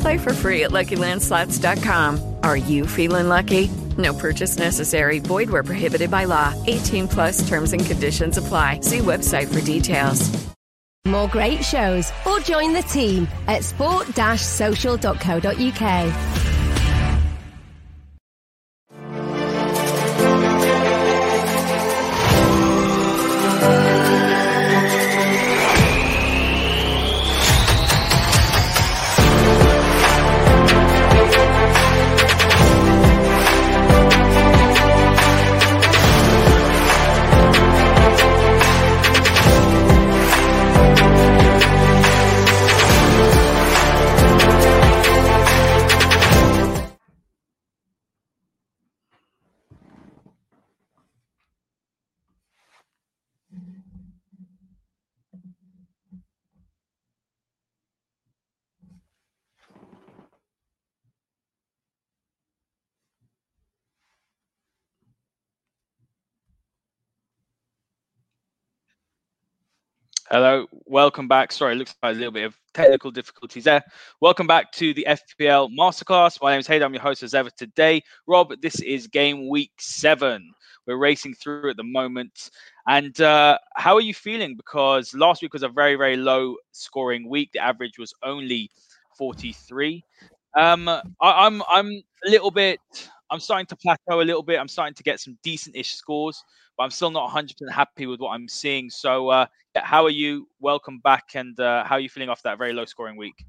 Play for free at LuckyLandSlots.com. Are you feeling lucky? No purchase necessary. Void where prohibited by law. 18 plus terms and conditions apply. See website for details. More great shows or join the team at sport-social.co.uk. Hello, welcome back. Sorry, looks like a little bit of technical difficulties there. Welcome back to the FPL Masterclass. My name is Haider. I'm your host as ever today. Rob, this is game week seven. We're racing through at the moment. And uh, how are you feeling? Because last week was a very, very low scoring week. The average was only 43. Um, I, I'm I'm a little bit. I'm starting to plateau a little bit. I'm starting to get some decent-ish scores but I'm still not 100% happy with what I'm seeing. So, uh, how are you? Welcome back, and uh, how are you feeling after that very low scoring week?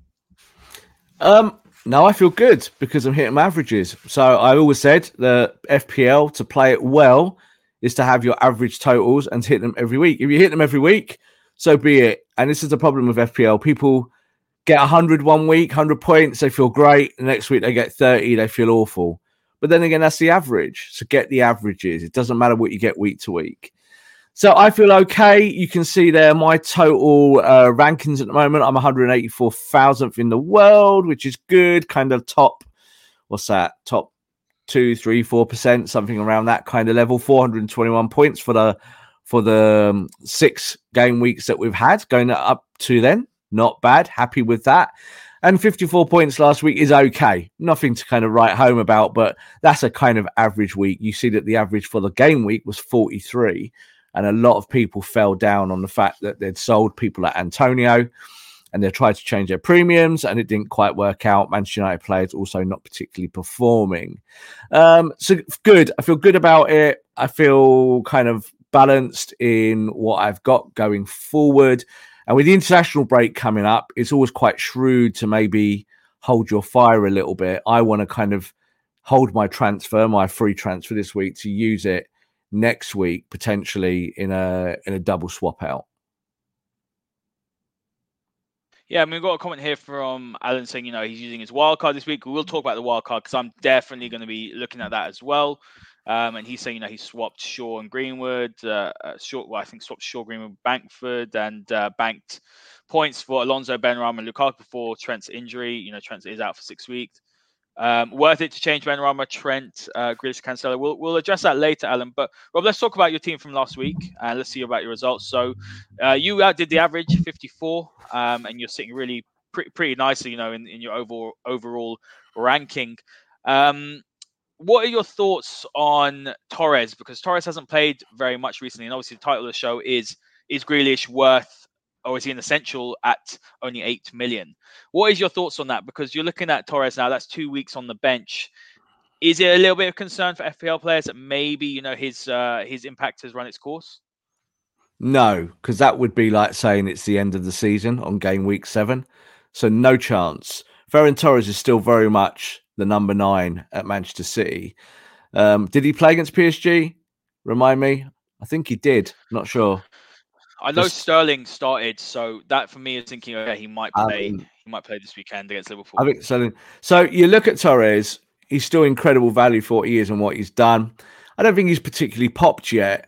Um, no, I feel good because I'm hitting my averages. So I always said the FPL to play it well is to have your average totals and hit them every week. If you hit them every week, so be it. And this is the problem with FPL. People get 100 one week, 100 points, they feel great. The next week they get 30, they feel awful. But then again, that's the average. So get the averages. It doesn't matter what you get week to week. So I feel okay. You can see there my total uh, rankings at the moment. I'm 184,000th in the world, which is good. Kind of top, what's that? Top two, three, four percent, something around that kind of level. 421 points for the for the um, six game weeks that we've had, going up to then. Not bad. Happy with that. And 54 points last week is okay. Nothing to kind of write home about, but that's a kind of average week. You see that the average for the game week was 43. And a lot of people fell down on the fact that they'd sold people at Antonio and they tried to change their premiums and it didn't quite work out. Manchester United players also not particularly performing. Um, so good. I feel good about it. I feel kind of balanced in what I've got going forward. And with the international break coming up, it's always quite shrewd to maybe hold your fire a little bit. I want to kind of hold my transfer, my free transfer this week, to use it next week potentially in a in a double swap out. Yeah, I mean, we've got a comment here from Alan saying, you know, he's using his wild card this week. We will talk about the wild card because I'm definitely going to be looking at that as well. Um, and he's saying, you know, he swapped Shaw and Greenwood. Uh, uh, well, I think swapped Shaw, Greenwood, Bamford, and uh, banked points for Alonso, Benrahma, and Lukaku before Trent's injury. You know, Trent is out for six weeks. Um, worth it to change Benrahma, Trent, uh, Grealish, Cancelo. We'll, we'll address that later, Alan. But Rob, let's talk about your team from last week and let's see about your results. So uh, you outdid the average, 54, um, and you're sitting really pretty, pretty nicely, you know, in, in your overall overall ranking. Um, what are your thoughts on Torres? Because Torres hasn't played very much recently, and obviously the title of the show is is Grealish worth or is he an essential at only 8 million? What is your thoughts on that? Because you're looking at Torres now, that's two weeks on the bench. Is it a little bit of concern for FPL players that maybe, you know, his uh, his impact has run its course? No, because that would be like saying it's the end of the season on game week seven. So no chance. Ferran Torres is still very much the number nine at Manchester City. Um, did he play against PSG? Remind me. I think he did. Not sure. I know Just, Sterling started, so that for me is thinking, okay, he might play. Um, he might play this weekend against Liverpool. I think Sterling. So you look at Torres. He's still incredible value for what he is and what he's done. I don't think he's particularly popped yet,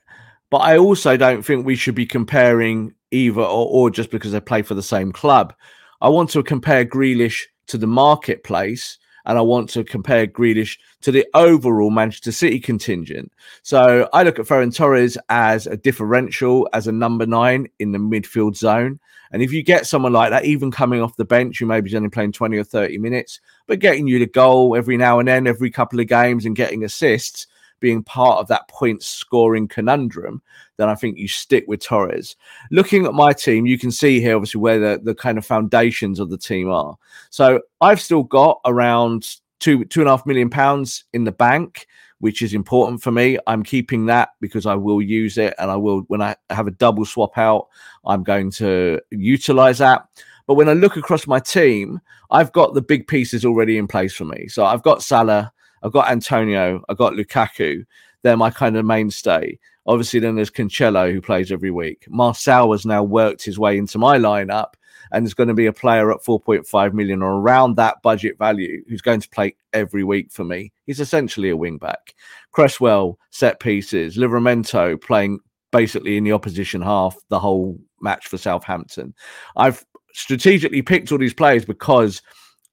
but I also don't think we should be comparing either or, or just because they play for the same club. I want to compare Grealish to the marketplace and I want to compare Grealish to the overall Manchester City contingent. So I look at Ferran Torres as a differential, as a number nine in the midfield zone. And if you get someone like that, even coming off the bench, who maybe is only playing 20 or 30 minutes, but getting you the goal every now and then, every couple of games, and getting assists, being part of that point scoring conundrum, then I think you stick with Torres. Looking at my team, you can see here obviously where the, the kind of foundations of the team are. So I've still got around two two and a half million pounds in the bank, which is important for me. I'm keeping that because I will use it and I will when I have a double swap out, I'm going to utilize that. But when I look across my team, I've got the big pieces already in place for me. So I've got Salah, I've got Antonio, I've got Lukaku. They're my kind of mainstay. Obviously, then there's Cancelo who plays every week. Marçal has now worked his way into my lineup and is going to be a player at 4.5 million or around that budget value who's going to play every week for me. He's essentially a wing back. Cresswell, set pieces. Livramento playing basically in the opposition half the whole match for Southampton. I've strategically picked all these players because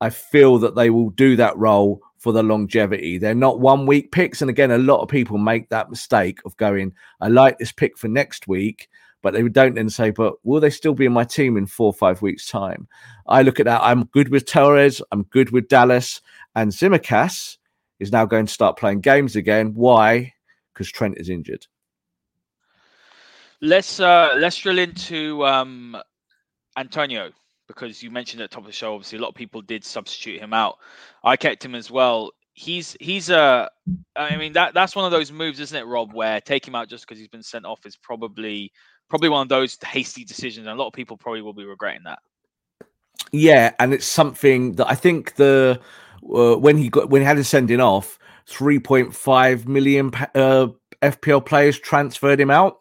I feel that they will do that role for the longevity. They're not one week picks. And again, a lot of people make that mistake of going, I like this pick for next week, but they don't then say, but will they still be in my team in four or five weeks' time? I look at that. I'm good with Torres. I'm good with Dallas. And Tsimikas is now going to start playing games again. Why? Because Trent is injured. Let's uh let's drill into um Antonio because you mentioned at the top of the show, obviously a lot of people did substitute him out. I kept him as well. He's he's a, I mean that that's one of those moves, isn't it, Rob? Where take him out just because he's been sent off is probably probably one of those hasty decisions, and a lot of people probably will be regretting that. Yeah, and it's something that I think the uh, when he got when he had his sending off, three point five million uh, FPL players transferred him out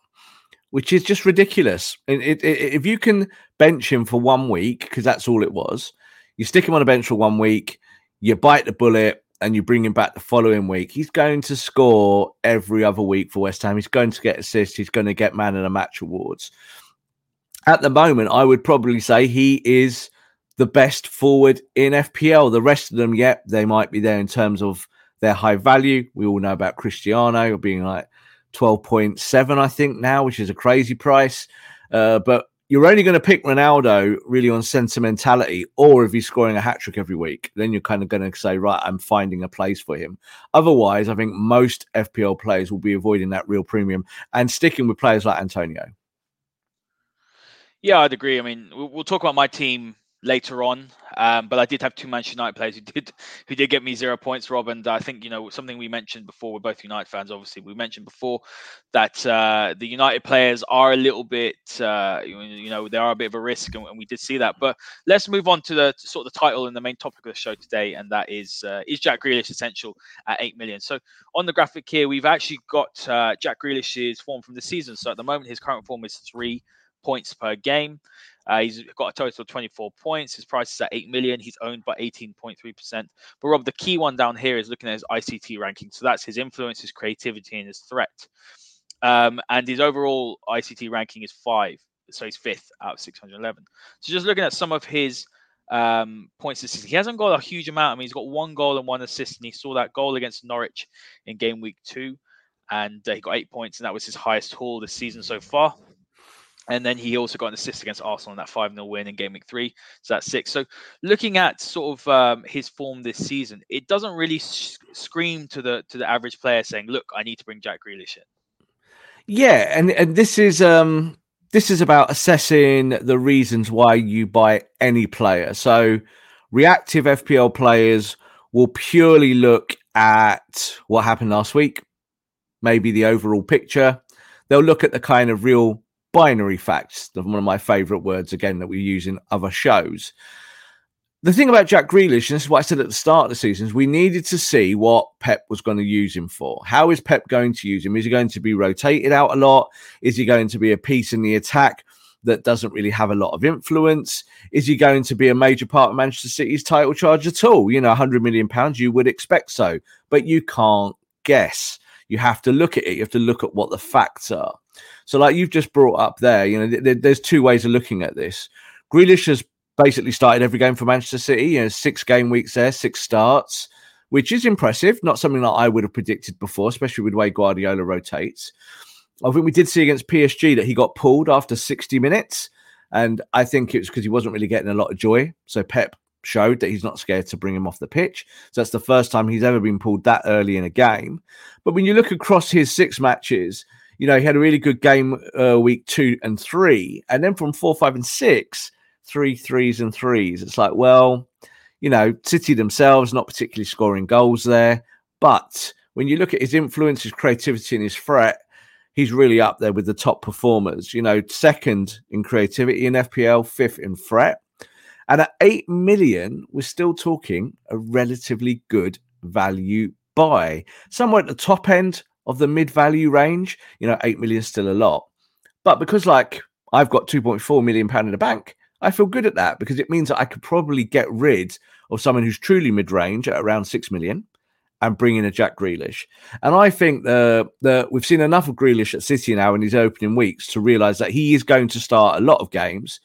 which is just ridiculous. It, it, if you can bench him for one week, because that's all it was, you stick him on a bench for one week, you bite the bullet, and you bring him back the following week, he's going to score every other week for West Ham. He's going to get assists. He's going to get man of the match awards. At the moment, I would probably say he is the best forward in FPL. The rest of them, yep, they might be there in terms of their high value. We all know about Cristiano being like 12.7, I think, now, which is a crazy price. Uh, but you're only going to pick Ronaldo really on sentimentality, or if he's scoring a hat trick every week, then you're kind of going to say, right, I'm finding a place for him. Otherwise, I think most FPL players will be avoiding that real premium and sticking with players like Antonio. Yeah, I'd agree. I mean, we'll talk about my team later on. Um, but I did have two Manchester United players who did who did get me zero points, Rob. And I think you know something we mentioned before. We're both United fans, obviously. We mentioned before that uh, the United players are a little bit, uh, you know, they are a bit of a risk, and, and we did see that. But let's move on to the to sort of the title and the main topic of the show today, and that is uh, is Jack Grealish essential at eight million? So on the graphic here, we've actually got uh, Jack Grealish's form from the season. So at the moment, his current form is three points per game. Uh, he's got a total of 24 points. His price is at 8 million. He's owned by 18.3%. But Rob, the key one down here is looking at his ICT ranking. So that's his influence, his creativity, and his threat. Um, and his overall ICT ranking is five. So he's fifth out of 611. So just looking at some of his um, points this season. He hasn't got a huge amount. I mean, he's got one goal and one assist, and he saw that goal against Norwich in game week two, and uh, he got eight points, and that was his highest haul this season so far. And then he also got an assist against Arsenal in that 5 0 win in game week three. So that's six. So looking at sort of um, his form this season, it doesn't really sh- scream to the to the average player saying, look, I need to bring Jack Grealish in. Yeah, and, and this is um this is about assessing the reasons why you buy any player. So reactive FPL players will purely look at what happened last week, maybe the overall picture. They'll look at the kind of real binary facts, one of my favorite words again that we use in other shows. The thing about Jack Grealish, and this is what I said at the start of the season, is we needed to see what Pep was going to use him for. How is Pep going to use him? Is he going to be rotated out a lot? Is he going to be a piece in the attack that doesn't really have a lot of influence? Is he going to be a major part of Manchester City's title charge at all? You know, 100 million pounds, you would expect so, but you can't guess. You have to look at it. You have to look at what the facts are. So, like you've just brought up there, you know, th- there's two ways of looking at this. Grealish has basically started every game for Manchester City. You know, six game weeks there, six starts, which is impressive. Not something that I would have predicted before, especially with the way Guardiola rotates. I think we did see against PSG that he got pulled after 60 minutes. And I think it was because he wasn't really getting a lot of joy. So Pep showed that he's not scared to bring him off the pitch. So that's the first time he's ever been pulled that early in a game. But when you look across his six matches, you know, he had a really good game uh, week two and three. And then from four, five, and six, three threes and threes. It's like, well, you know, City themselves not particularly scoring goals there. But when you look at his influence, his creativity, and his threat, he's really up there with the top performers. You know, second in creativity in FPL, fifth in threat. And at 8 million, we're still talking a relatively good value buy. Somewhere at the top end of the mid value range, you know, 8 million is still a lot. But because, like, I've got 2.4 million pound in the bank, I feel good at that because it means that I could probably get rid of someone who's truly mid range at around 6 million and bring in a Jack Grealish. And I think that the we've seen enough of Grealish at City now in his opening weeks to realize that he is going to start a lot of games.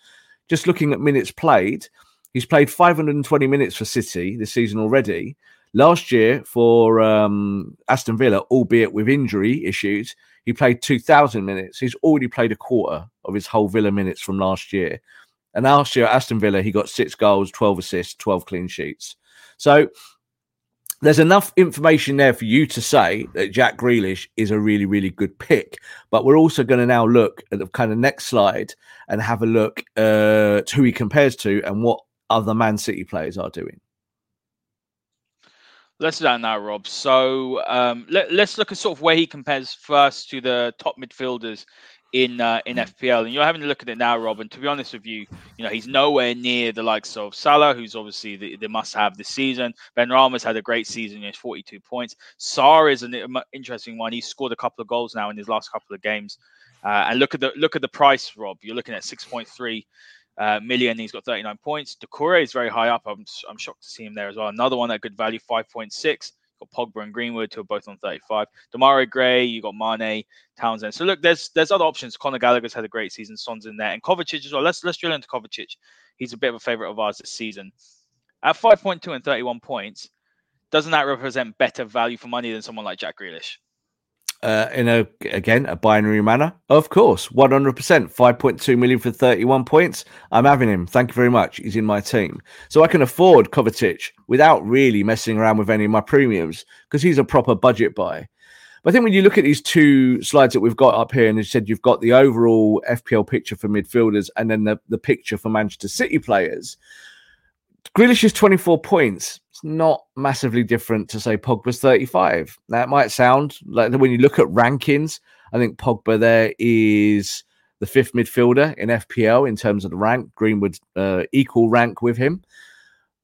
Just looking at minutes played, he's played 520 minutes for City this season already. Last year for um, Aston Villa, albeit with injury issues, he played 2,000 minutes. He's already played a quarter of his whole Villa minutes from last year. And last year at Aston Villa, he got six goals, 12 assists, 12 clean sheets. So there's enough information there for you to say that Jack Grealish is a really, really good pick. But we're also going to now look at the kind of next slide and have a look uh, who he compares to and what other Man City players are doing. Let's do that now, Rob. So um, let, us look at sort of where he compares first to the top midfielders in uh, in mm. FPL, and you're having a look at it now, Rob. And to be honest with you, you know he's nowhere near the likes of Salah, who's obviously the, the must-have this season. Benrahma's had a great season; he has 42 points. Sarr is an interesting one. He's scored a couple of goals now in his last couple of games. Uh, and look at the look at the price, Rob. You're looking at 6.3 uh, million. He's got 39 points. Doucouré is very high up. I'm I'm shocked to see him there as well. Another one at good value, 5.6 got Pogba and Greenwood who are both on 35. Demarai Gray, you got Mane, Townsend. So look, there's there's other options. Conor Gallagher's had a great season. Son's in there, and Kovacic as well. Let's let's drill into Kovacic. He's a bit of a favorite of ours this season. At 5.2 and 31 points, doesn't that represent better value for money than someone like Jack Grealish? Uh, in a again a binary manner? Of course, one hundred percent. Five point two million for thirty-one points. I'm having him. Thank you very much. He's in my team, so I can afford Kovacic without really messing around with any of my premiums because he's a proper budget buy. But I think when you look at these two slides that we've got up here, and you said you've got the overall FPL picture for midfielders and then the, the picture for Manchester City players. Grealish is 24 points It's not massively different to say Pogba's 35. That might sound like when you look at rankings, I think Pogba there is the fifth midfielder in FPL in terms of the rank. Greenwood uh, equal rank with him.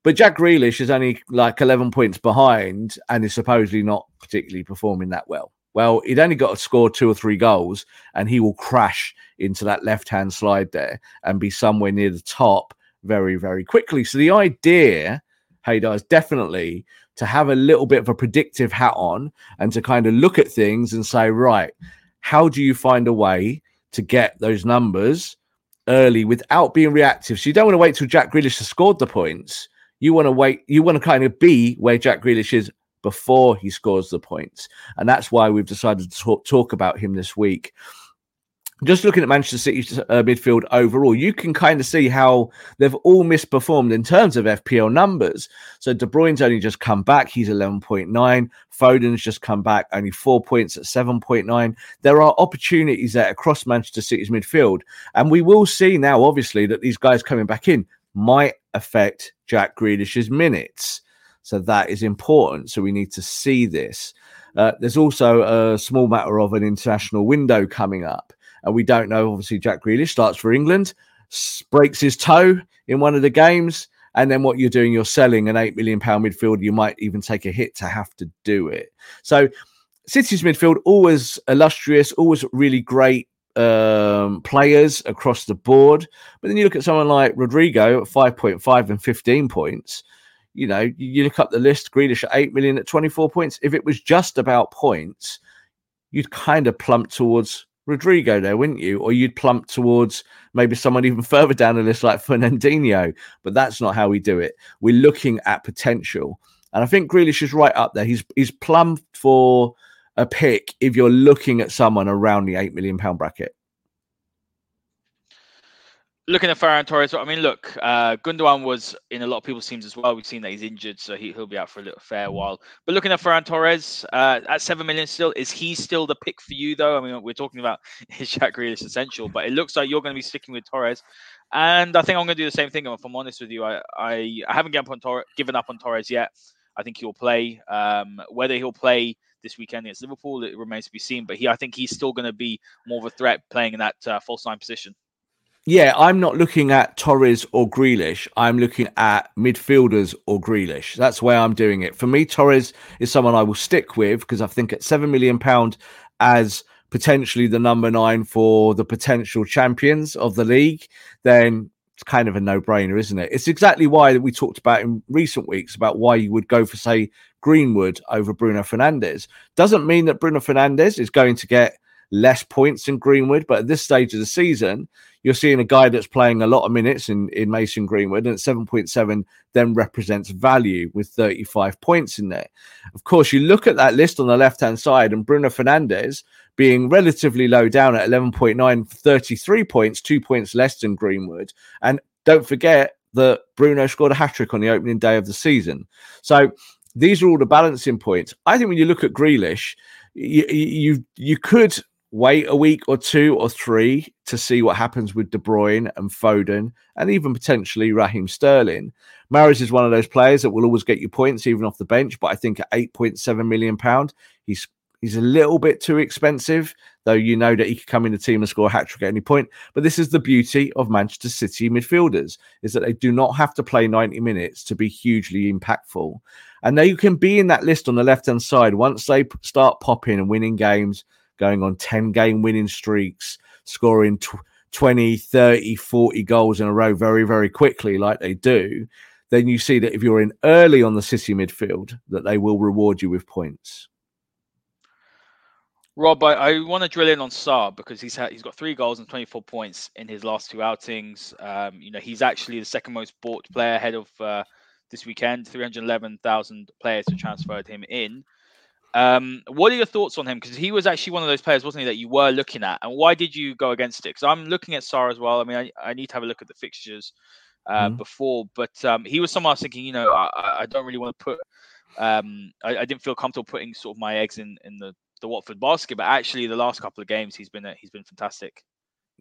But Jack Grealish is only like 11 points behind and is supposedly not particularly performing that well. Well, he'd only got to score two or three goals and he will crash into that left hand slide there and be somewhere near the top very, very quickly. So the idea Haider is definitely to have a little bit of a predictive hat on and to kind of look at things and say, right, how do you find a way to get those numbers early without being reactive. So you don't want to wait till Jack Grealish has scored the points. You want to wait. You want to kind of be where Jack Grealish is before he scores the points, and that's why we've decided to talk, talk about him this week just looking at Manchester City's uh, midfield overall, you can kind of see how they've all misperformed in terms of FPL numbers. So De Bruyne's only just come back; he's eleven point nine. Foden's just come back, only four points at seven point nine. There are opportunities there across Manchester City's midfield, and we will see now, obviously, that these guys coming back in might affect Jack Grealish's minutes. So that is important. So we need to see this. Uh, there's also a small matter of an international window coming up and we don't know. Obviously, Jack Grealish starts for England, breaks his toe in one of the games, and then what you're doing, you're selling an eight million pound midfield. You might even take a hit to have to do it. So, City's midfield always illustrious, always really great um, players across the board. But then you look at someone like Rodrigo at 5.5 and 15 points. You know, you look up the list, Grealish at 8 million at 24 points. If it was just about points, you'd kind of plump towards Rodrigo there, wouldn't you? Or you'd plump towards maybe someone even further down the list like Fernandinho. But that's not how we do it. We're looking at potential. And I think Grealish is right up there. He's he's plumbed for a pick if you're looking at someone around the eight million pound bracket looking at Ferran Torres, I mean, look, uh, Gundogan was in a lot of people's teams as well. We've seen that he's injured, so he, will be out for a little fair while. But looking at Ferran Torres uh, at seven million still, is he still the pick for you though? I mean, we're talking about his Jack Grealish essential, but it looks like you're going to be sticking with Torres. And I think I'm going to do the same thing. If I'm honest with you, I I, I haven't given up on Torres, given up on Torres yet. I think he'll play. Um, whether he'll play this weekend against Liverpool, it remains to be seen. But he, I think he's still going to be more of a threat playing in that uh, false nine position. Yeah, I'm not looking at Torres or Grealish. I'm looking at midfielders or Grealish. That's where I'm doing it. For me, Torres is someone I will stick with because I think at seven million pound as potentially the number nine for the potential champions of the league, then it's kind of a no-brainer, isn't it? It's exactly why we talked about in recent weeks about why you would go for, say, Greenwood over Bruno Fernandes. Doesn't mean that Bruno Fernandes is going to get less points than Greenwood, but at this stage of the season, you're seeing a guy that's playing a lot of minutes in, in Mason Greenwood, and at 7.7 then represents value with 35 points in there. Of course, you look at that list on the left hand side, and Bruno Fernandes being relatively low down at 11.9, 33 points, two points less than Greenwood. And don't forget that Bruno scored a hat trick on the opening day of the season. So these are all the balancing points. I think when you look at Grealish, you, you you could wait a week or two or three to see what happens with De Bruyne and Foden and even potentially Raheem Sterling. Mahrez is one of those players that will always get you points even off the bench, but I think at 8.7 million pound, he's he's a little bit too expensive, though you know that he could come in the team and score a hat trick at any point. But this is the beauty of Manchester City midfielders is that they do not have to play 90 minutes to be hugely impactful. And they can be in that list on the left hand side once they start popping and winning games going on 10 game winning streaks, scoring tw- 20, 30, 40 goals in a row very, very quickly, like they do, then you see that if you're in early on the City midfield, that they will reward you with points. Rob, I, I want to drill in on Sarr because he's had he's got three goals and 24 points in his last two outings. Um, you know, he's actually the second most bought player ahead of uh, this weekend. 311,000 players have transferred him in. Um, what are your thoughts on him? Because he was actually one of those players, wasn't he, that you were looking at? And why did you go against it? Because I'm looking at Sarr as well. I mean, I, I, need to have a look at the fixtures uh, mm-hmm. before, but um, he was someone I was thinking, you know, I, I don't really want to put. Um, I, I, didn't feel comfortable putting sort of my eggs in in the the Watford basket, but actually the last couple of games he's been a, he's been fantastic.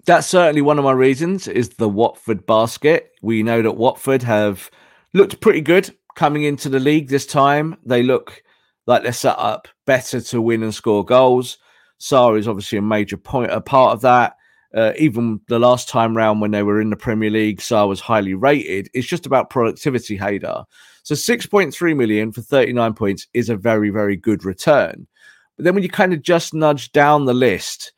That's certainly one of my reasons is the Watford basket. We know that Watford have looked pretty good coming into the league this time. They look like they're set up better to win and score goals. Sarr is obviously a major point, a part of that. Uh, even the last time round when they were in the Premier League, Sarr was highly rated. It's just about productivity, Haider. So 6.3 million for 39 points is a very, very good return. But then when you kind of just nudge down the list,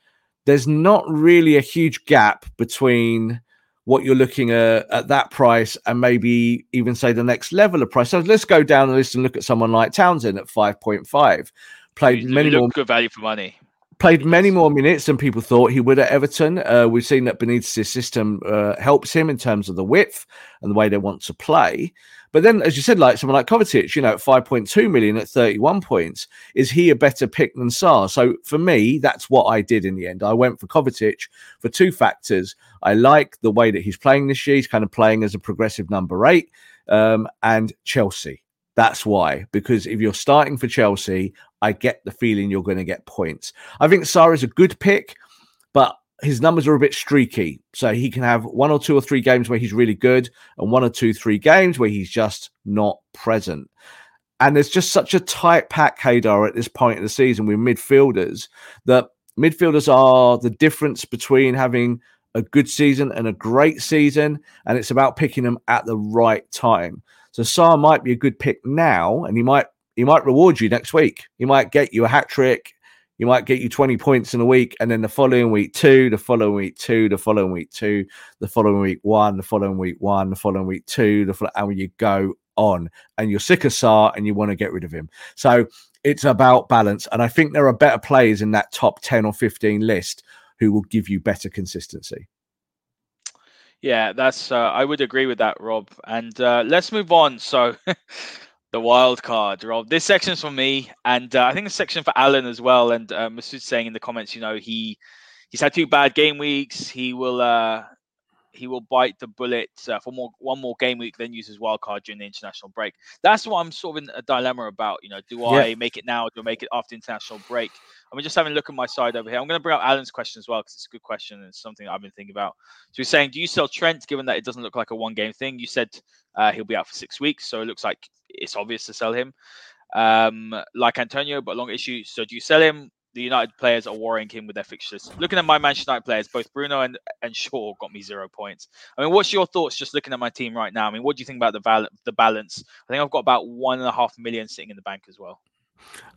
there's not really a huge gap between what you're looking at at that price and maybe even say the next level of price. So let's go down the list and look at someone like Townsend at 5.5. Played you, many more good value for money. Played many more minutes than people thought he would at Everton. Uh, we've seen that Benitez's system uh, helps him in terms of the width and the way they want to play. But then, as you said, like someone like Kovacic, you know, at 5.2 million at 31 points, is he a better pick than Sarr? So for me, that's what I did in the end. I went for Kovacic for two factors. I like the way that he's playing this year. He's kind of playing as a progressive number eight. Um, and Chelsea. That's why, because if you're starting for Chelsea, I get the feeling you're going to get points. I think Sarr is a good pick, but his numbers are a bit streaky. So he can have one or two or three games where he's really good and one or two, three games where he's just not present. And there's just such a tight pack, Haider, at this point in the season with midfielders that midfielders are the difference between having a good season and a great season. And it's about picking them at the right time. So Sarr might be a good pick now, and he might he might reward you next week. He might get you a hat trick you might get you 20 points in a week, and then the following week, two, the following week, two, the following week, two, the following week, one, the following week, one, the following week, two, the following, and you go on, and you're sick of Sarr and you want to get rid of him. So it's about balance. And I think there are better players in that top 10 or 15 list who will give you better consistency. Yeah, that's. Uh, I would agree with that, Rob. And uh, let's move on. So, the wild card, Rob. This section's for me, and uh, I think the section for Alan as well. And uh, Masood's saying in the comments, you know, he he's had two bad game weeks. He will uh, he will bite the bullet uh, for more one more game week, then use his wild card during the international break. That's what I'm sort of in a dilemma about. You know, do I yeah. make it now? Or do I make it after international break? I'm just having a look at my side over here. I'm going to bring up Alan's question as well because it's a good question and it's something I've been thinking about. So he's saying, do you sell Trent given that it doesn't look like a one game thing? You said uh, he'll be out for six weeks, so it looks like it's obvious to sell him. Um, like Antonio, but long issue. So do you sell him? The United players are worrying him with their fixtures. Looking at my Manchester United players, both Bruno and, and Shaw got me zero points. I mean, what's your thoughts just looking at my team right now? I mean, what do you think about the val- the balance? I think I've got about one and a half million sitting in the bank as well.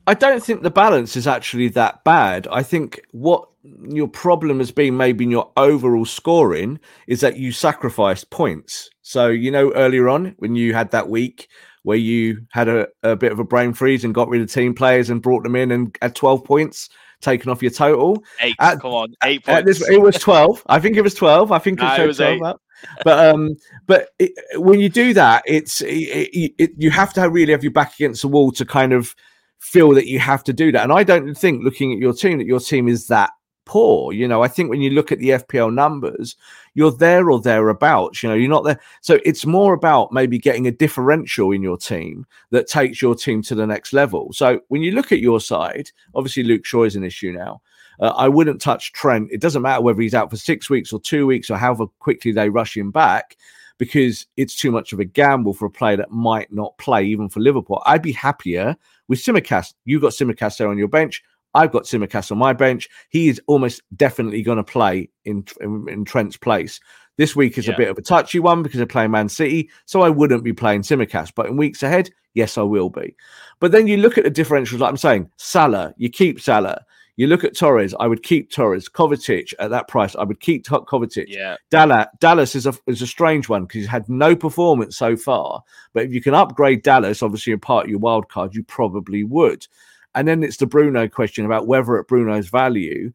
I don't think the balance is actually that bad. I think what your problem has been maybe in your overall scoring is that you sacrificed points. So, you know, earlier on when you had that week where you had a, a bit of a brain freeze and got rid of team players and brought them in and had 12 points taken off your total. Eight, at, come on, eight points. This, it was 12. I think it was 12. I think it, it was 12 eight. but um but it, when you do that it's it, it, you have to really have your back against the wall to kind of feel that you have to do that and i don't think looking at your team that your team is that poor. You know, I think when you look at the FPL numbers, you're there or thereabouts. You know, you're not there. So it's more about maybe getting a differential in your team that takes your team to the next level. So when you look at your side, obviously Luke Shaw is an issue now. Uh, I wouldn't touch Trent. It doesn't matter whether he's out for six weeks or two weeks or however quickly they rush him back because it's too much of a gamble for a player that might not play even for Liverpool. I'd be happier with Tsimikas. You've got Tsimikas there on your bench. I've got Tsimikas on my bench. He is almost definitely going to play in, in, in Trent's place. This week is yeah. a bit of a touchy one because they're playing Man City, so I wouldn't be playing Tsimikas. But in weeks ahead, yes, I will be. But then you look at the differentials, like I'm saying, Salah, you keep Salah. You look at Torres, I would keep Torres. Kovacic at that price, I would keep Kovacic. Yeah. Dallas, Dallas is a is a strange one because he's had no performance so far. But if you can upgrade Dallas, obviously a part of your wild card, you probably would. And then it's the Bruno question about whether at Bruno's value,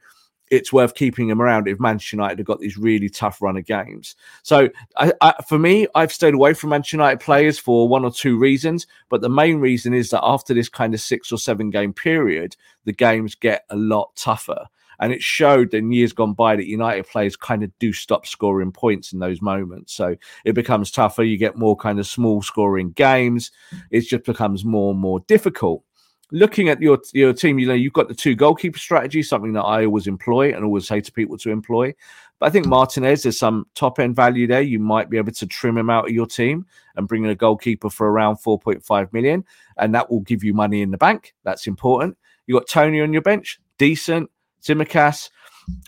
it's worth keeping him around if Manchester United have got these really tough run of games. So, I, I, for me, I've stayed away from Manchester United players for one or two reasons. But the main reason is that after this kind of six or seven game period, the games get a lot tougher. And it showed in years gone by that United players kind of do stop scoring points in those moments. So it becomes tougher. You get more kind of small scoring games. It just becomes more and more difficult looking at your your team, you know, you've got the two goalkeeper strategy, something that I always employ and always say to people to employ. But I think Martinez, there's some top end value there. You might be able to trim him out of your team and bring in a goalkeeper for around 4.5 million, and that will give you money in the bank. That's important. You got Toney on your bench, decent. Tsimikas.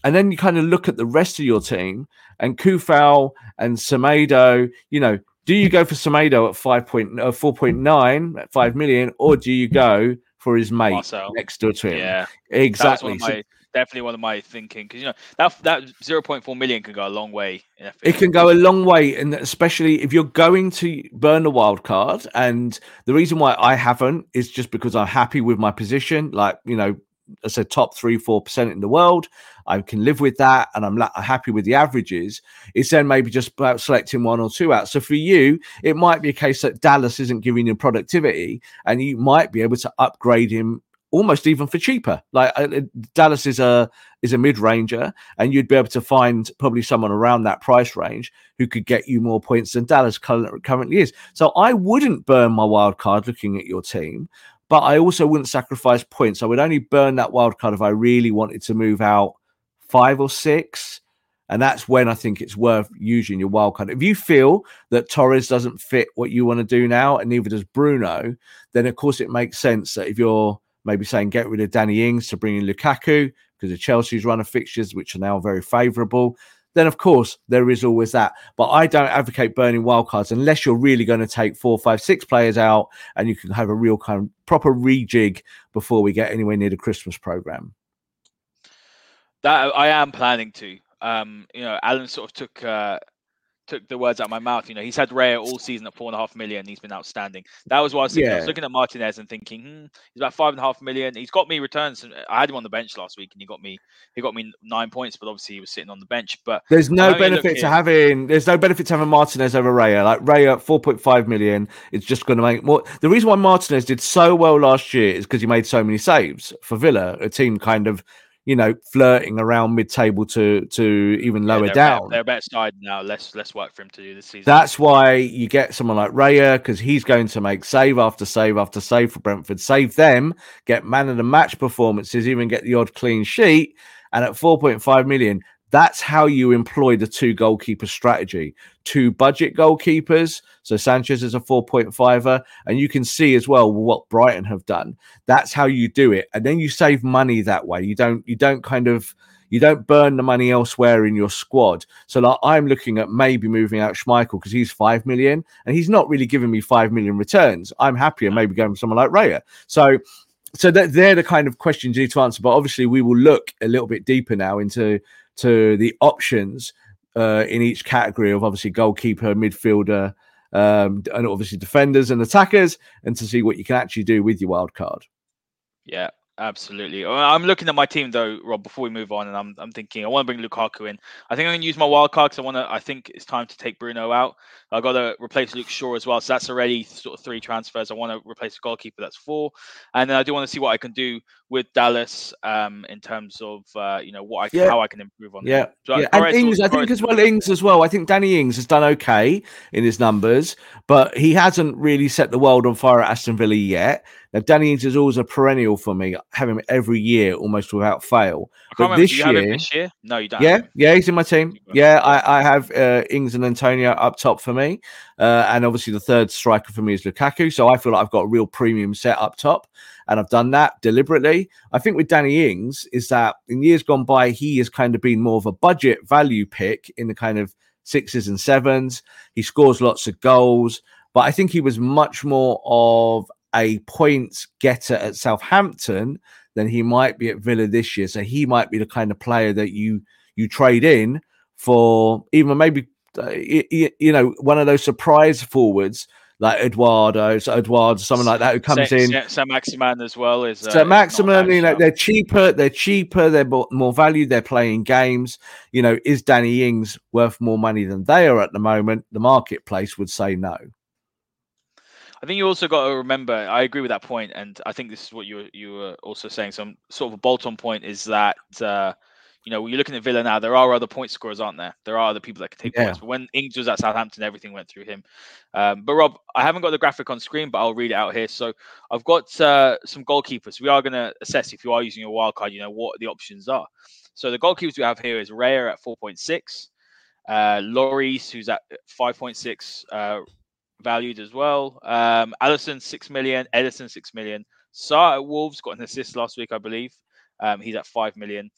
And then you kind of look at the rest of your team and Coufal and Semedo, you know, do you go for Semedo at 5 point, uh, 4.9 at 5 million, or do you go for his mate Marçal. next door to him. Yeah, exactly. One my, definitely one of my thinking because you know that that zero point four million can go a long way. it can go a long way, and especially if you're going to burn the wild card. And the reason why I haven't is just because I'm happy with my position. Like you know, I said top three, four percent in the world. I can live with that, and I'm la- happy with the averages. It's then maybe just about selecting one or two out. So for you, it might be a case that Dallas isn't giving you productivity, and you might be able to upgrade him almost even for cheaper. Like uh, Dallas is a is a mid ranger, and you'd be able to find probably someone around that price range who could get you more points than Dallas currently is. So I wouldn't burn my wild card looking at your team, but I also wouldn't sacrifice points. I would only burn that wild card if I really wanted to move out five or six. And that's when I think it's worth using your wild card. If you feel that Torres doesn't fit what you want to do now, and neither does Bruno, then of course it makes sense that if you're maybe saying get rid of Danny Ings to bring in Lukaku because of Chelsea's run of fixtures, which are now very favourable. Then, of course, there is always that. But I don't advocate burning wildcards unless you're really going to take four, five, six players out and you can have a real kind of proper rejig before we get anywhere near the Christmas program. That I am planning to. Um, you know, Alan sort of took uh, took the words out of my mouth. You know, he's had Raya all season at four and a half million. He's been outstanding. That was why I was. Yeah. I was looking at Martinez and thinking, hmm, he's about five and a half million. He's got me returns. I had him on the bench last week, and he got me he got me nine points. But obviously, he was sitting on the bench. But there's no benefit to having there's no benefit to having Martinez over Raya. Like Raya, four point five million. It's just going to make more. The reason why Martinez did so well last year is because he made so many saves for Villa, a team kind of you know, flirting around mid-table to to even lower yeah, they're down. Better, they're a better side now. Less less work for him to do this season. That's why you get someone like Raya because he's going to make save after save after save for Brentford, save them, get man of the match performances, even get the odd clean sheet. And at 4.5 million, that's how you employ the two goalkeeper strategy. Two budget goalkeepers. So Sanchez is a 4.5er. And you can see as well what Brighton have done. That's how you do it. And then you save money that way. You don't, you don't kind of you don't burn the money elsewhere in your squad. So like I'm looking at maybe moving out Schmeichel because he's five million and he's not really giving me five million returns. I'm happier maybe going with someone like Raya. So so that they're the kind of questions you need to answer. But obviously we will look a little bit deeper now into to the options uh, in each category of obviously goalkeeper, midfielder, um, and obviously defenders and attackers, and to see what you can actually do with your wild card. Yeah, Absolutely. I'm looking at my team though, Rob. Before we move on, and I'm, I'm thinking I want to bring Lukaku in. I think I'm going to use my wild card because I want to. I think it's time to take Bruno out. I've got to replace Luke Shaw as well, so that's already sort of three transfers. I want to replace the goalkeeper. That's four, and then I do want to see what I can do with Dallas um, in terms of uh, you know what I can, yeah. how I can improve on. Yeah, so, yeah. and Ings, I think as well. Ings as well. I think Danny Ings has done okay in his numbers, but he hasn't really set the world on fire at Aston Villa yet. Now, Danny Ings is always a perennial for me. I have him every year, almost without fail. But this year, this year, no, you don't. Yeah, yeah, he's in my team. Yeah, I, I have uh, Ings and Antonio up top for me, uh, and obviously the third striker for me is Lukaku. So I feel like I've got a real premium set up top, and I've done that deliberately. I think with Danny Ings is that in years gone by, he has kind of been more of a budget value pick in the kind of sixes and sevens. He scores lots of goals but I think he was much more of a points getter at Southampton than he might be at Villa this year. So he might be the kind of player that you you trade in for even maybe uh, you, you, know one of those surprise forwards like Edouard, so Edouard, someone like that who comes in. Saint-Maximin as well is uh, Saint-Maximin. You know they're cheaper, they're cheaper, they're more, more value, they're playing games. You know, is Danny Ings worth more money than they are at the moment? The marketplace would say no. I think you also got to remember. I agree with that point, and I think this is what you you were also saying. Some sort of a bolt-on point is that uh, you know when you're looking at Villa now, there are other point scorers, aren't there? There are other people that can take yeah. points. But when Ings was at Southampton, everything went through him. Um, but Rob, I haven't got the graphic on screen, but I'll read it out here. So I've got uh, some goalkeepers. We are going to assess if you are using your wild card. You know what the options are. So the goalkeepers we have here is Raya at 4.6. Uh, Lloris, who's at 5.6, uh, valued as well. Um, Alisson six million, Ederson six million. Sá at Wolves got an assist last week, I believe. Um, he's at five million.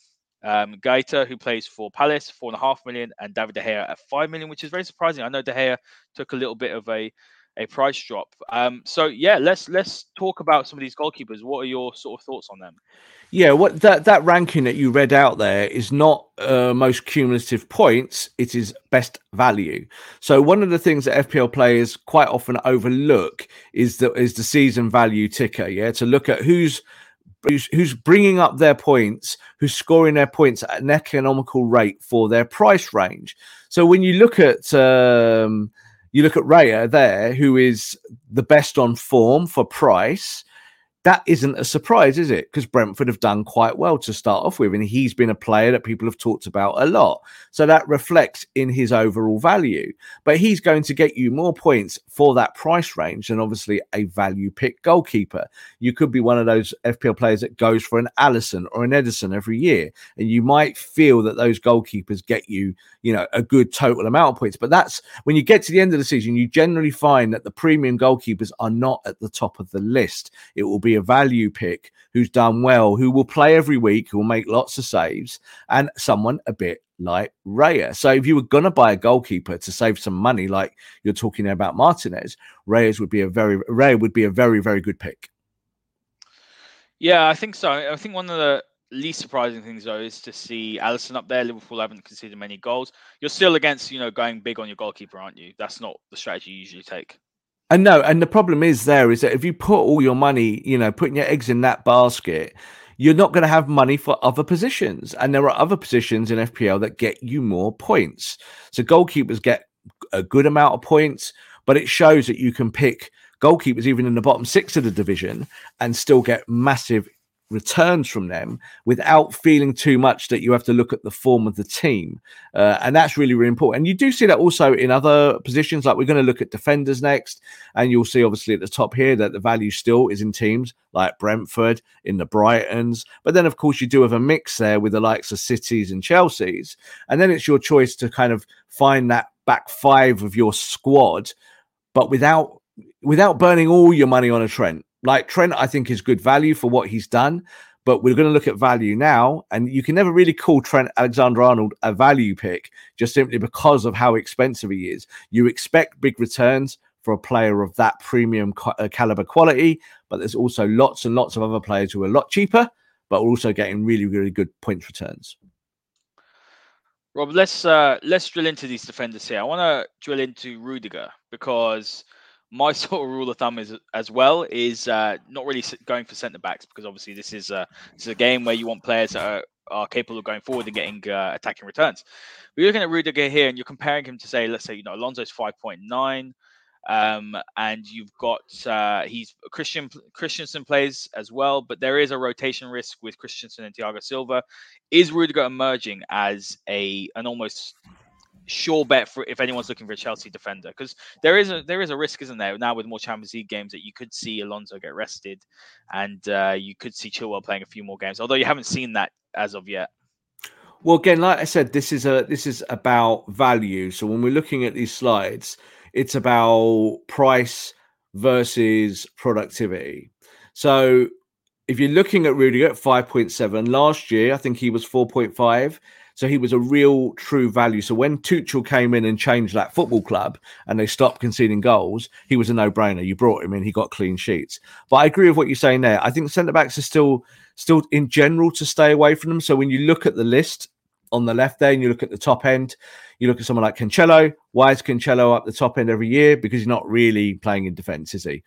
Um, Guaita, who plays for Palace, four and a half million, and David De Gea at five million, which is very surprising. I know De Gea took a little bit of a a price drop. Um, so yeah, let's let's talk about some of these goalkeepers. What are your sort of thoughts on them? Yeah, what that that ranking that you read out there is not uh, most cumulative points; it is best value. So one of the things that FPL players quite often overlook is the is the season value ticker. Yeah, to look at who's who's, who's bringing up their points, who's scoring their points at an economical rate for their price range. So when you look at um, you look at Raya there, who is the best on form for price that isn't a surprise, is it? Because Brentford have done quite well to start off with, and he's been a player that people have talked about a lot. So that reflects in his overall value. But he's going to get you more points for that price range than obviously a value pick goalkeeper. You could be one of those FPL players that goes for an Alisson or an Ederson every year, and you might feel that those goalkeepers get you, you know, a good total amount of points. But that's when you get to the end of the season, you generally find that the premium goalkeepers are not at the top of the list. It will be be a value pick who's done well, who will play every week, who will make lots of saves, and someone a bit like Raya. So if you were going to buy a goalkeeper to save some money, like you're talking about Martinez, Reyes would be a very Raya would be a very very good pick. Yeah, I think so. I think one of the least surprising things though is to see Alisson up there. Liverpool haven't conceded many goals. You're still against, you know, going big on your goalkeeper, aren't you? That's not the strategy you usually take. And no, and the problem is there is that if you put all your money, you know, putting your eggs in that basket, you're not going to have money for other positions. And there are other positions in FPL that get you more points. So goalkeepers get a good amount of points, but it shows that you can pick goalkeepers even in the bottom six of the division and still get massive returns from them without feeling too much that you have to look at the form of the team. Uh, and that's really, really important. And you do see that also in other positions, like we're going to look at defenders next. And you'll see, obviously, at the top here that the value still is in teams like Brentford, in the Brightons. But then, of course, you do have a mix there with the likes of Cities and Chelsea's. And then it's your choice to kind of find that back five of your squad, but without without burning all your money on a Trent like Trent, I think is good value for what he's done, but we're going to look at value now. And you can never really call Trent Alexander Arnold a value pick just simply because of how expensive he is. You expect big returns for a player of that premium uh, caliber quality, but there's also lots and lots of other players who are a lot cheaper, but are also getting really, really good points returns. Rob, let's uh, let's drill into these defenders here. I want to drill into Rudiger because my sort of rule of thumb is as well is uh, not really going for centre backs because obviously this is a this is a game where you want players that are, are capable of going forward and getting uh, attacking returns. We're looking at Rudiger here, and you're comparing him to say, let's say, you know, Alonso's five point nine, um, and you've got uh, he's Christian Christensen plays as well, but there is a rotation risk with Christensen and Thiago Silva. Is Rudiger emerging as a an almost sure bet for if anyone's looking for a Chelsea defender because there is a there is a risk, isn't there? Now with more Champions League games that you could see Alonso get rested, and uh, you could see Chilwell playing a few more games. Although you haven't seen that as of yet. Well, again, like I said, this is a this is about value. So when we're looking at these slides, it's about price versus productivity. So if you're looking at Rudiger at 5.7 last year, I think he was 4.5. So he was a real true value. So when Tuchel came in and changed that football club and they stopped conceding goals, he was a no-brainer. You brought him in, he got clean sheets. But I agree with what you're saying there. I think centre backs are still still in general to stay away from them. So when you look at the list on the left there and you look at the top end, you look at someone like Cancelo. Why is Cancelo up the top end every year? Because he's not really playing in defence, is he?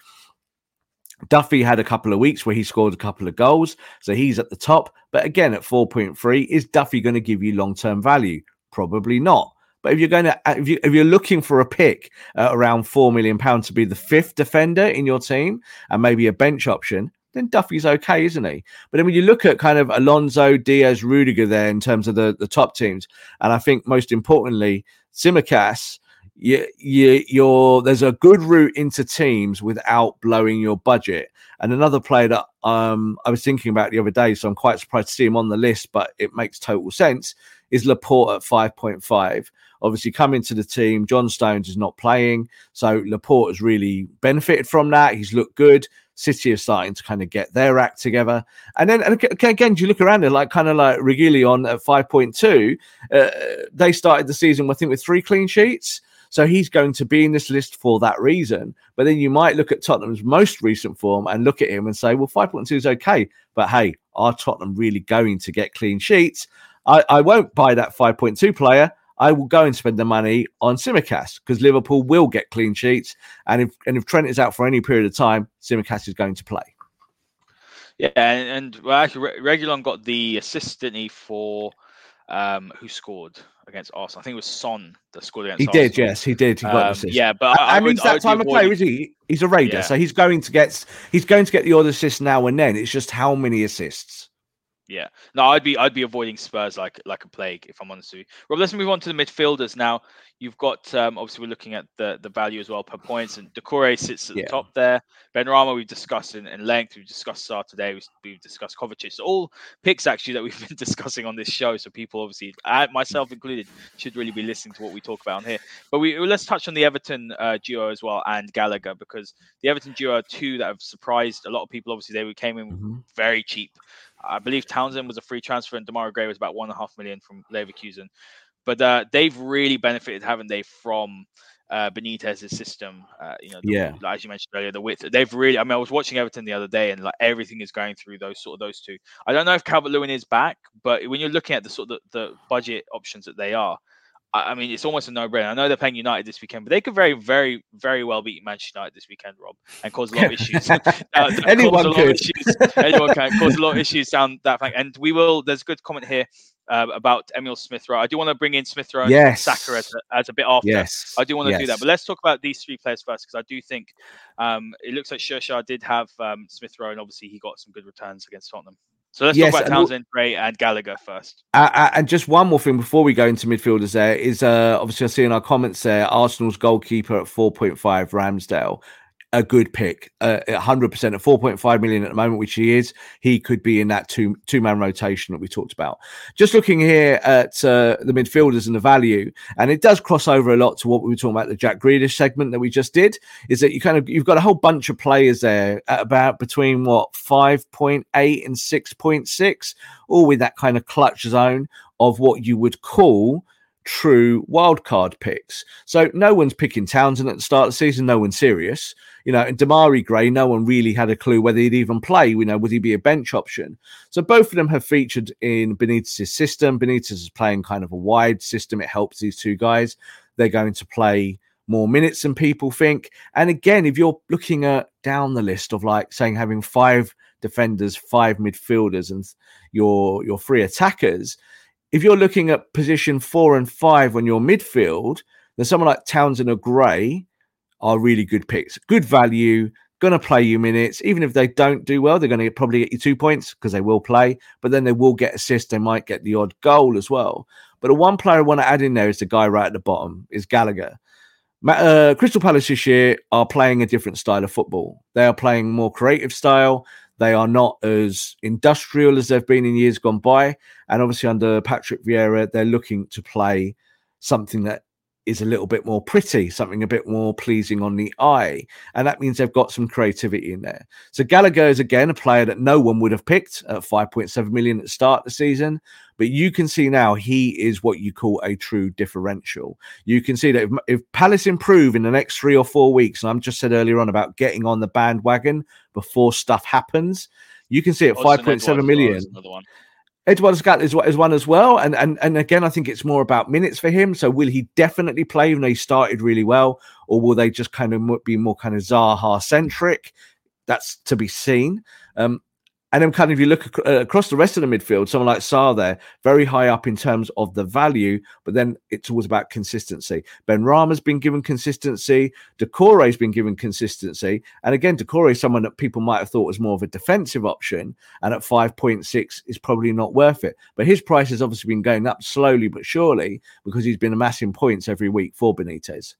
Duffy had a couple of weeks where he scored a couple of goals, so he's at the top. But again, at 4.3, is Duffy going to give you long term value? Probably not. But if you're going to, if, you, if you're looking for a pick around four million pounds to be the fifth defender in your team and maybe a bench option, then Duffy's okay, isn't he? But then when you look at kind of Alonso, Diaz, Rudiger there in terms of the, the top teams, and I think most importantly, Tsimikas you, you, you're there's a good route into teams without blowing your budget. And another player that um, I was thinking about the other day, so I'm quite surprised to see him on the list, but it makes total sense, is Laporte at 5.5. Obviously, coming to the team, John Stones is not playing, so Laporte has really benefited from that. He's looked good. City are starting to kind of get their act together. And then and again, you look around it, like kind of like Reguilon at 5.2, uh, they started the season, I think, with three clean sheets. So he's going to be in this list for that reason. But then you might look at Tottenham's most recent form and look at him and say, well, 5.2 is okay. But hey, are Tottenham really going to get clean sheets? I, I won't buy that 5.2 player. I will go and spend the money on Tsimikas because Liverpool will get clean sheets. And if and if Trent is out for any period of time, Tsimikas is going to play. Yeah, and, and well, actually, Re- Reguilon got the assist, didn't he, for um, who scored against Arsenal? I think it was Son that scored against He Arsenal. did, yes, he did. He got Um, the assist. yeah, but I, I and would, it's I that would time of play, is he? He's a raider, Yeah. so he's going to get he's going to get the odd assist now and then. It's just how many assists. Yeah, no, I'd be I'd be avoiding Spurs like like a plague if I'm honest with you. Rob, let's move on to the midfielders now. You've got um, obviously we're looking at the the value as well per points, and Doucouré sits at Yeah. the top there. Benrahma we've discussed in, in length. We've discussed Sarr today. We've, we've discussed Kovacic. So all picks actually that we've been discussing on this show. So people obviously, I, myself included, should really be listening to what we talk about on here. But we let's touch on the Everton uh, duo as well and Gallagher because the Everton duo are two that have surprised a lot of people. Obviously, they came in Mm-hmm. very cheap. I believe Townsend was a free transfer and Demarai Gray was about one and a half million from Leverkusen. But uh, they've really benefited, haven't they, from uh, Benitez's system? Uh, you know, the, Yeah. like, as you mentioned earlier, the width. They've really. I mean, I was watching Everton the other day, and like everything is going through those sort of those two. I don't know if Calvert Lewin is back, but when you're looking at the sort of the, the budget options that they are, I, mean, it's almost a no-brainer. I know they're playing United this weekend, but they could very, very, very well beat Manchester United this weekend, Rob, and cause a lot of issues. Uh, Anyone a lot could. Of issues. Anyone can cause a lot of issues down that flank. And we will. There's a good comment here uh, about Emil Smith Rowe. I do want to bring in Smith Rowe and Yes. Saka as a, as a bit after. Yes, I do want to do that. But let's talk about these three players first because I do think um, it looks like Shershar did have um, Smith Rowe, and obviously he got some good returns against Tottenham. So let's Yes, talk about Townsend, Gray, and Gallagher first. Uh, uh, and just one more thing before we go into midfielders, there is uh, obviously I see in our comments there Arsenal's goalkeeper at 4.5, Ramsdale. A good pick, uh, 100% at 4.5 million at the moment, which he is. He could be in that two two man rotation that we talked about. Just looking here at uh, the midfielders and the value, and it does cross over a lot to what we were talking about the Jack Grealish segment that we just did. Is that you kind of you've got a whole bunch of players there at about between what 5.8 and 6.6, all with that kind of clutch zone of what you would call true wildcard picks. So no one's picking Townsend at the start of the season. No one's serious. You know, and Demarai Gray, no one really had a clue whether he'd even play. You know, would he be a bench option? So both of them have featured in Benitez's system. Benitez is playing kind of a wide system. It helps these two guys. They're going to play more minutes than people think. And again, if you're looking at down the list of like saying having five defenders, five midfielders, and your your three attackers, if you're looking at position four and five on your midfield, then someone like Townsend or Gray are really good picks. Good value, going to play you minutes. Even if they don't do well, they're going to probably get you two points because they will play, but then they will get assists. They might get the odd goal as well. But the one player I want to add in there is the guy right at the bottom, is Gallagher. Uh, Crystal Palace this year are playing a different style of football. They are playing more creative style. They are not as industrial as they've been in years gone by. And obviously, under Patrick Vieira, they're looking to play something that is a little bit more pretty, something a bit more pleasing on the eye. And that means they've got some creativity in there. So Gallagher is again a player that no one would have picked at 5.7 million at the start of the season. But you can see now he is what you call a true differential. You can see that if, if Palace improve in the next three or four weeks, and I'm just said earlier on about getting on the bandwagon before stuff happens, you can see at Odsonne Edouard 5.7 as well million. is another one. Edward Scott is, is one as well, and and and again, I think it's more about minutes for him. So, will he definitely play even though he started really well, or will they just kind of be more kind of Zaha centric? That's to be seen. Um, and then, kind of, if you look ac- uh, across the rest of the midfield, someone like Sarr there, very high up in terms of the value, but then it's always about consistency. Benrahma's been given consistency, Doucouré's been given consistency, and again, Doucouré is someone that people might have thought was more of a defensive option, and at 5.6 is probably not worth it. But his price has obviously been going up slowly but surely because he's been amassing points every week for Benitez.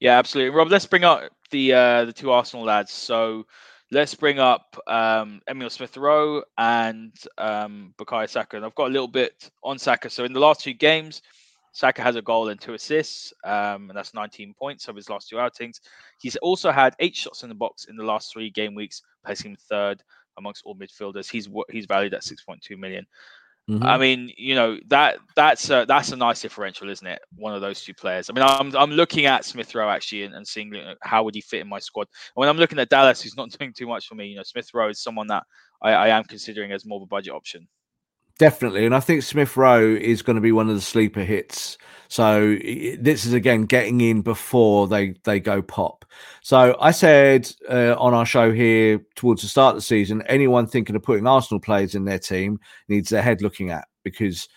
Yeah, absolutely. Rob, let's bring up the uh, the two Arsenal lads. So let's bring up um, Emil Smith Rowe and um, Bukayo Saka. And I've got a little bit on Saka. So in the last two games, Saka has a goal and two assists, um, and that's 19 points of his last two outings. He's also had eight shots in the box in the last three game weeks, placing him third amongst all midfielders. He's he's valued at 6.2 million. Mm-hmm. I mean, you know that that's a, that's a nice differential, isn't it? One of those two players. I mean, I'm I'm looking at Smith Rowe actually and, and seeing know, how would he fit in my squad. And when I'm looking at Dallas, who's not doing too much for me, you know, Smith Rowe is someone that I, I am considering as more of a budget option. Definitely, and I think Smith Rowe is going to be one of the sleeper hits. So this is again getting in before they they go pop. So I said uh, on our show here towards the start of the season, anyone thinking of putting Arsenal players in their team needs their head looking at because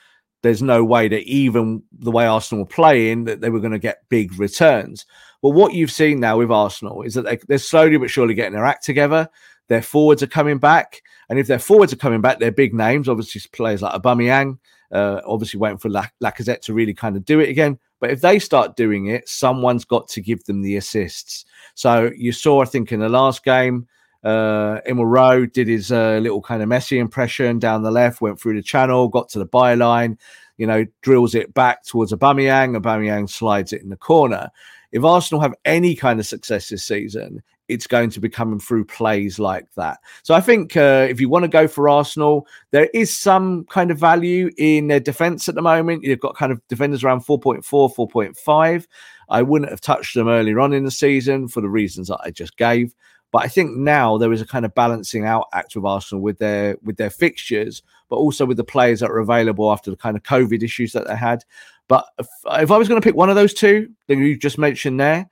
there's no way that even the way Arsenal were playing that they were going to get big returns. But what you've seen now with Arsenal is that they, they're slowly but surely getting their act together. Their forwards are coming back, and if their forwards are coming back, they're big names. Obviously, players like Aubameyang, uh, obviously waiting for Lacazette to really kind of do it again. But if they start doing it, someone's got to give them the assists. So you saw, I think, in the last game, uh, Emil Rowe did his uh, little kind of Messi impression down the left, went through the channel, got to the byline, you know, drills it back towards Aubameyang. Aubameyang slides it in the corner. If Arsenal have any kind of success this season, it's going to be coming through plays like that. So I think uh, if you want to go for Arsenal, there is some kind of value in their defense at the moment. You've got kind of defenders around 4.4, 4.5. I wouldn't have touched them earlier on in the season for the reasons that I just gave. But I think now there is a kind of balancing out act with Arsenal with their with their fixtures, but also with the players that are available after the kind of COVID issues that they had. But if, if I was going to pick one of those two that you just mentioned there,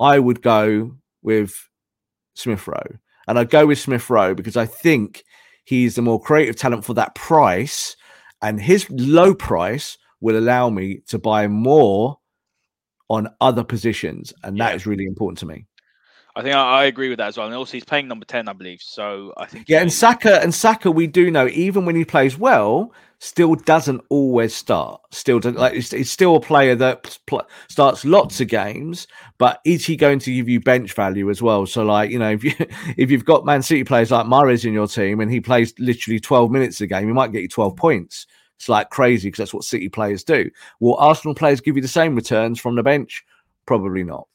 I would go with Smith Rowe. And I'd go with Smith Rowe because I think he's the more creative talent for that price. And his low price will allow me to buy more on other positions. And yeah. that is really important to me. I think I, I, agree with that as well. And also, he's playing number ten, I believe. So I think yeah. And Saka and Saka, we do know even when he plays well, still doesn't always start. Still, like it's, it's still a player that pl- starts lots of games, but is he going to give you bench value as well? So, like you know, if you if you've got Man City players like Mahrez in your team and he plays literally twelve minutes a game, he might get you twelve points. It's like crazy because that's what City players do. Will Arsenal players give you the same returns from the bench? Probably not.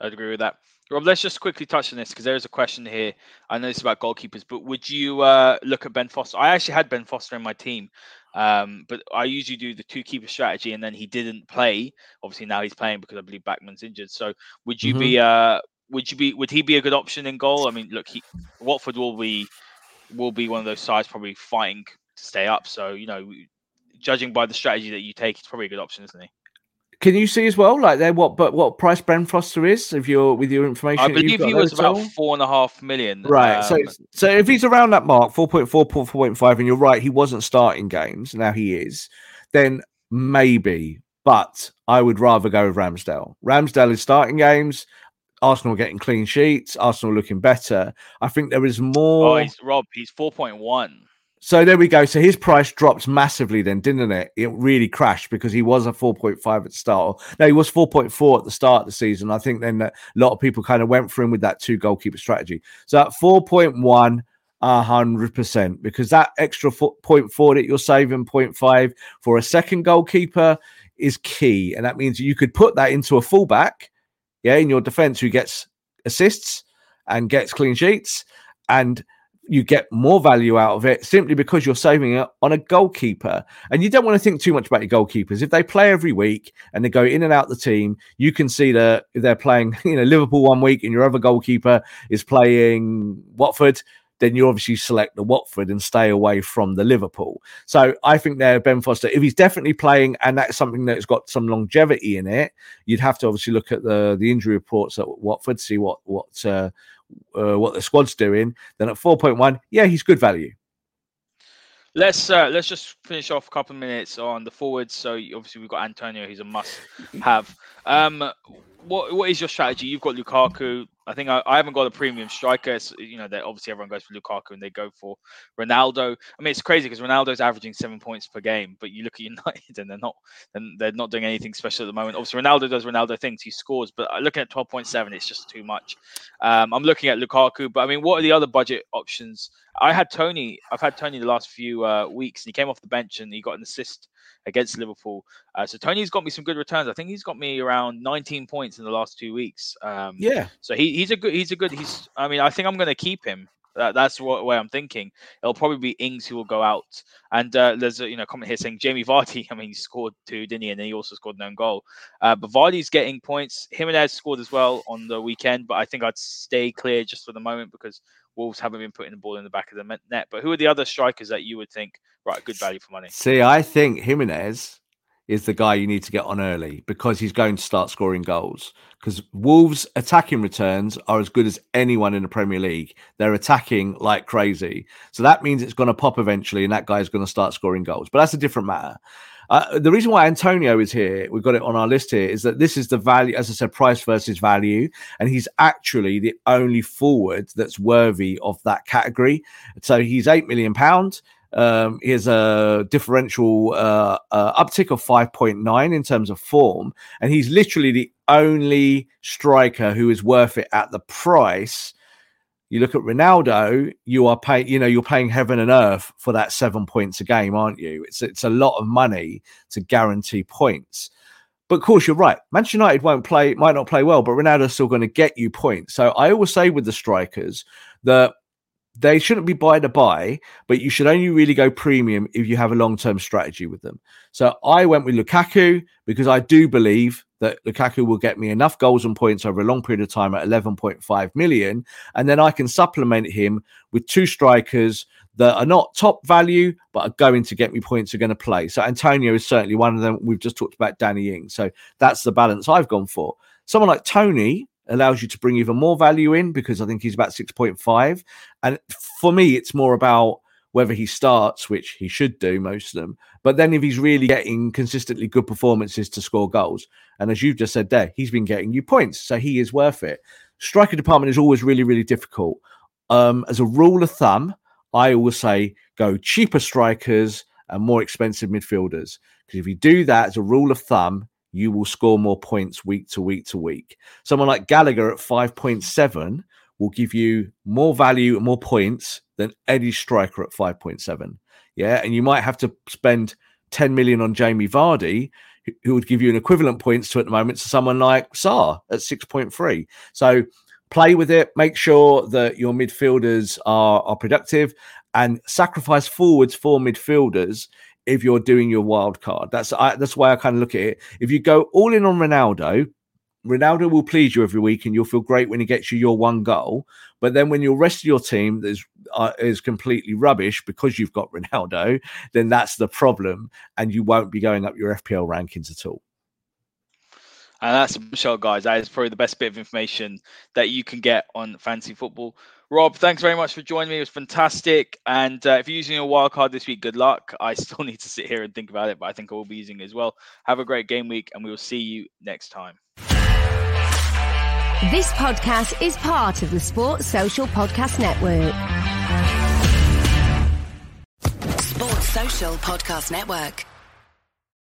I'd agree with that. Rob, let's just quickly touch on this because there is a question here. I know it's about goalkeepers, but would you uh, look at Ben Foster? I actually had Ben Foster in my team, um, but I usually do the two keeper strategy, and then he didn't play. Obviously, now he's playing because I believe Bachmann's injured. So, would you mm-hmm. be? Uh, would you be? Would he be a good option in goal? I mean, look, he, Watford will be will be one of those sides probably fighting to stay up. So, you know, judging by the strategy that you take, it's probably a good option, isn't he? Can you see as well, like there, what but what price Ben Foster is if you're with your information? I believe he was about four and a half million. Right. Um, so so if he's around that mark, 4.4, 4.5, and you're right, he wasn't starting games. Now he is. Then maybe, but I would rather go with Ramsdale. Ramsdale is starting games. Arsenal getting clean sheets. Arsenal looking better. I think there is more. Oh, he's, Rob, he's four point one. So there we go. So his price dropped massively then, didn't it? It really crashed because he was a 4.5 at the start. No, he was 4.4 at the start of the season. I think then a lot of people kind of went for him with that two goalkeeper strategy. So at 4.1, 100% because that extra point four that you're saving 0.5 for a second goalkeeper is key, and that means you could put that into a fullback, yeah, in your defense who gets assists and gets clean sheets, and you get more value out of it simply because you're saving it on a goalkeeper. And you don't want to think too much about your goalkeepers. If they play every week and they go in and out the team, you can see that if they're playing, you know, Liverpool one week and your other goalkeeper is playing Watford, then you obviously select the Watford and stay away from the Liverpool. So I think there, Ben Foster, if he's definitely playing and that's something that's got some longevity in it, you'd have to obviously look at the the injury reports at Watford, see what what uh, uh, what the squad's doing, then at 4.1, yeah, he's good value. Let's uh, let's just finish off a couple of minutes on the forwards. So obviously we've got Antonio, he's a must-have. Um, what what is your strategy? You've got Lukaku. I think I, I haven't got a premium striker. It's, you know, that obviously everyone goes for Lukaku and they go for Ronaldo. I mean, it's crazy because Ronaldo's averaging seven points per game, but you look at United and they're not, and they're not doing anything special at the moment. Obviously, Ronaldo does Ronaldo things. He scores, but looking at twelve point seven, it's just too much. Um, I'm looking at Lukaku, but I mean, what are the other budget options? I had Toney. I've had Toney the last few uh, weeks, and he came off the bench and he got an assist against Liverpool. Uh, so Toney's got me some good returns. I think he's got me around 19 points in the last two weeks. Um, yeah. So he, he's a good. He's a good. He's. I mean, I think I'm going to keep him. That, that's what way I'm thinking. It'll probably be Ings who will go out. And uh, there's a you know comment here saying Jamie Vardy. I mean, he scored two, didn't he? And then he also scored an own goal. Uh, but Vardy's getting points. Jimenez scored as well on the weekend, but I think I'd stay clear just for the moment because Wolves haven't been putting the ball in the back of the net. But who are the other strikers that you would think, right, good value for money? See, I think Jimenez is the guy you need to get on early because he's going to start scoring goals. Because Wolves' attacking returns are as good as anyone in the Premier League. They're attacking like crazy. So that means it's going to pop eventually, and that guy's going to start scoring goals. But that's a different matter. Uh, the reason why Antonio is here, we've got it on our list here, is that this is the value, as I said, price versus value. And he's actually the only forward that's worthy of that category. So he's £8 million. Um, he has a differential uh, uh, uptick of 5.9 in terms of form, and he's literally the only striker who is worth it at the price. You look at Ronaldo, you are paying, you know, you're paying heaven and earth for that seven points a game, aren't you? It's it's a lot of money to guarantee points. But of course, you're right. Manchester United won't play, might not play well, but Ronaldo's still going to get you points. So I always say with the strikers that they shouldn't be buy to buy, but you should only really go premium if you have a long term strategy with them. So I went with Lukaku because I do believe that Lukaku will get me enough goals and points over a long period of time at 11.5 million. And then I can supplement him with two strikers that are not top value, but are going to get me points, are going to play. So Antonio is certainly one of them. We've just talked about Danny Ings. So that's the balance I've gone for. Someone like Toney, allows you to bring even more value in because I think he's about 6.5. And for me, it's more about whether he starts, which he should do most of them, but then if he's really getting consistently good performances to score goals. And as you've just said there, he's been getting you points. So he is worth it. Striker department is always really, really difficult. Um, as a rule of thumb, I always say go cheaper strikers and more expensive midfielders. Because if you do that as a rule of thumb, you will score more points week to week to week. Someone like Gallagher at 5.7 will give you more value and more points than any striker at 5.7. Yeah. And you might have to spend 10 million on Jamie Vardy, who would give you an equivalent points to at the moment to someone like Sarr at 6.3. So play with it, make sure that your midfielders are, are productive and sacrifice forwards for midfielders if you're doing your wild card. That's I, that's why I kind of look at it. If you go all in on Ronaldo, Ronaldo will please you every week, and you'll feel great when he gets you your one goal. But then when your rest of your team is uh, is completely rubbish because you've got Ronaldo, then that's the problem, and you won't be going up your FPL rankings at all. And that's a guys. That is probably the best bit of information that you can get on fantasy football. Rob, thanks very much for joining me. It was fantastic. And uh, if you're using a wild card this week, good luck. I still need to sit here and think about it, but I think I will be using it as well. Have a great game week, and we will see you next time. This podcast is part of the Sports Social Podcast Network. Sports Social Podcast Network.